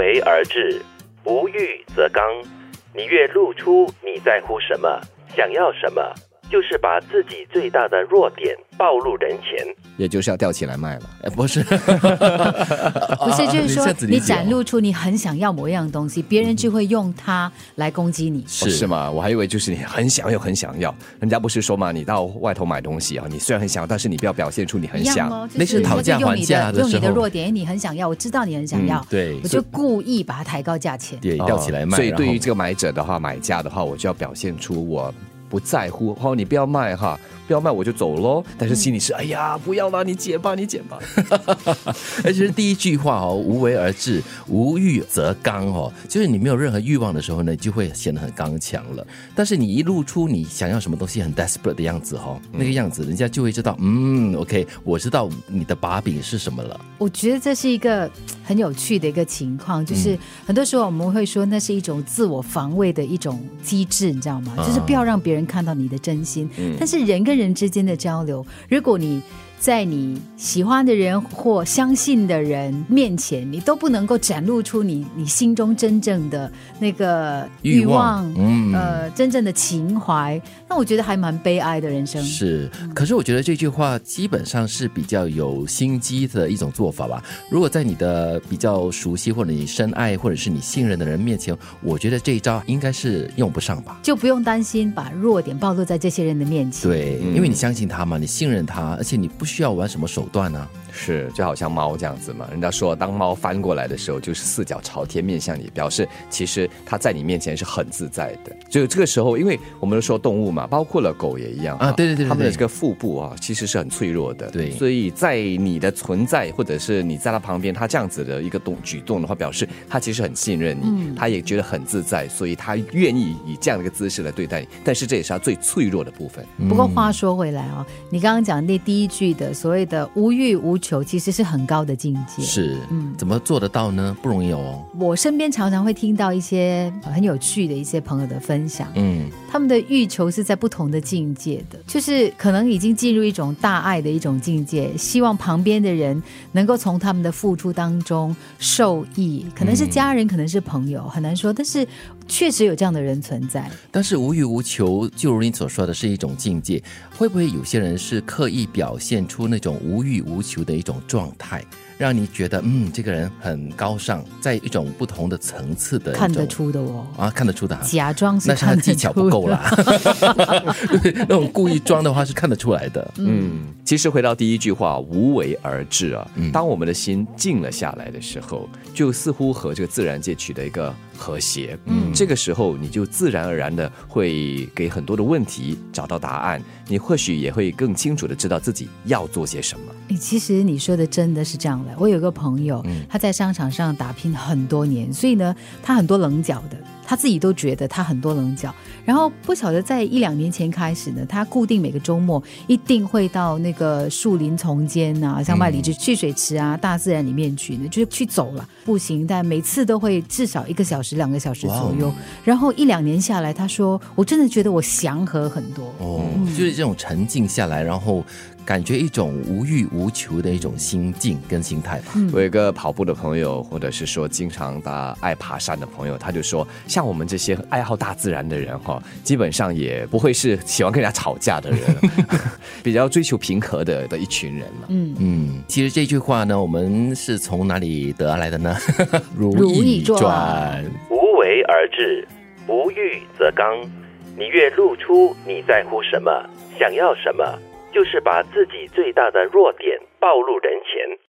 为而治，无欲则刚。你越露出你在乎什么，想要什么，就是把自己最大的弱点暴露人前。也就是要吊起来卖了。哎，不是，不是，就是说你展露出你很想要某一样东西，别人就会用它来攻击你。是、哦是吗？我还以为就是你很想要，很想要。人家不是说嘛，你到外头买东西啊，你虽然很想要，但是你不要表现出你很想。那是讨价用你还价的用你的时候的弱点，你很想要，我知道你很想要，嗯对我就故意把它抬高价钱。对，吊起来卖。哦所以对于这个买者的话，买家的话，我就要表现出我不在乎。哦，你不要卖哈，不要卖我就走喽。但是心里是，哎呀，不要啦，你减吧，你减吧。而且是第一句话哦，无为而治，无欲则刚哦，就是你没有任何欲望的时候呢，就会显得很刚强了。但是你一露出你想要什么东西很 desperate 的样子哦，那个样子，人家就会知道，嗯，OK，我知道你的把柄是什么了。我觉得这是一个很有趣的一个情况，就是很多时候我们会说那是一种自我防卫的一种机制，你知道吗？啊就是不要让别人看到你的真心。但是人跟人之间的交流，如果你在你喜欢的人或相信的人面前，你都不能够展露出你你心中真正的那个欲望，嗯呃，真正的情怀，那我觉得还蛮悲哀的人生。是，可是我觉得这句话基本上是比较有心机的一种做法吧。如果在你的比较熟悉或者你深爱或者是你信任的人面前，我觉得这一招应该是用不上吧。就不用担心把弱点暴露在这些人的面前。对，因为你相信他嘛，你信任他，而且你不需要玩什么手段啊。是，就好像猫这样子嘛。人家说，当猫翻过来的时候，就是四脚朝天面向你，表示其实它在你面前是很自在的。就这个时候，因为我们都说动物嘛，包括了狗也一样啊对对对对对它们的这个腹部啊，其实是很脆弱的。对所以在你的存在，或者是你在它旁边，它这样子的一个动举动的话，表示它其实很信任你，它也觉得很自在，所以它愿意以这样的一个姿势来对待你。但是这也是它最脆弱的部分。不过话说回来哦，你刚刚讲那第一句的所谓的无欲无求，其实是很高的境界。是，嗯怎么做得到呢？不容易哦。我身边常常会听到一些呃很有趣的一些朋友的分享，嗯，他们的欲求是在不同的境界的，就是可能已经进入一种大爱的一种境界，希望旁边的人能够从他们的付出当中受益，可能是家人，可能是朋友，很难说，但是确实有这样的人存在。但是无欲无求，就如你所说的是一种境界，会不会有些人是刻意表现出那种无欲无求的一种状态，让你觉得嗯，这个人很高尚，在一种不同的层次的看得出的哦，啊，看得出的啊。假装是那是他技巧不够的啦，对，那种故意装的话是看得出来的。嗯，其实回到第一句话“无为而治”啊，当我们的心静了下来的时候，就似乎和这个自然界取得一个和谐。嗯，这个时候你就自然而然的会给很多的问题找到答案，你或许也会更清楚的知道自己要做些什么。诶其实你说的真的是这样的。我有个朋友，他在商场上打拼很多年，所以呢，他很多棱角的，他自己都觉得他很多棱角。然后不晓得在一两年前开始呢，他固定每个周末一定会到那个树林丛间啊，像麦里之蓄水池啊，大自然里面去呢，就是去走了步行，但每次都会至少一个小时、两个小时左右。然后一两年下来，他说：“我真的觉得我祥和很多。”哦，就是这种沉静下来，然后感觉一种无欲无求的一种心境跟心态吧。我有一个跑步的朋友，或者是说经常的爱爬山的朋友，他就说，像我们这些爱好大自然的人哈，基本上也不会是喜欢跟人家吵架的人，比较追求平和的的一群人了。嗯，嗯，其实这句话呢，我们是从哪里得来的呢？如如意传。无为而治，无欲则刚。你越露出你在乎什么，想要什么，就是把自己最大的弱点暴露人前。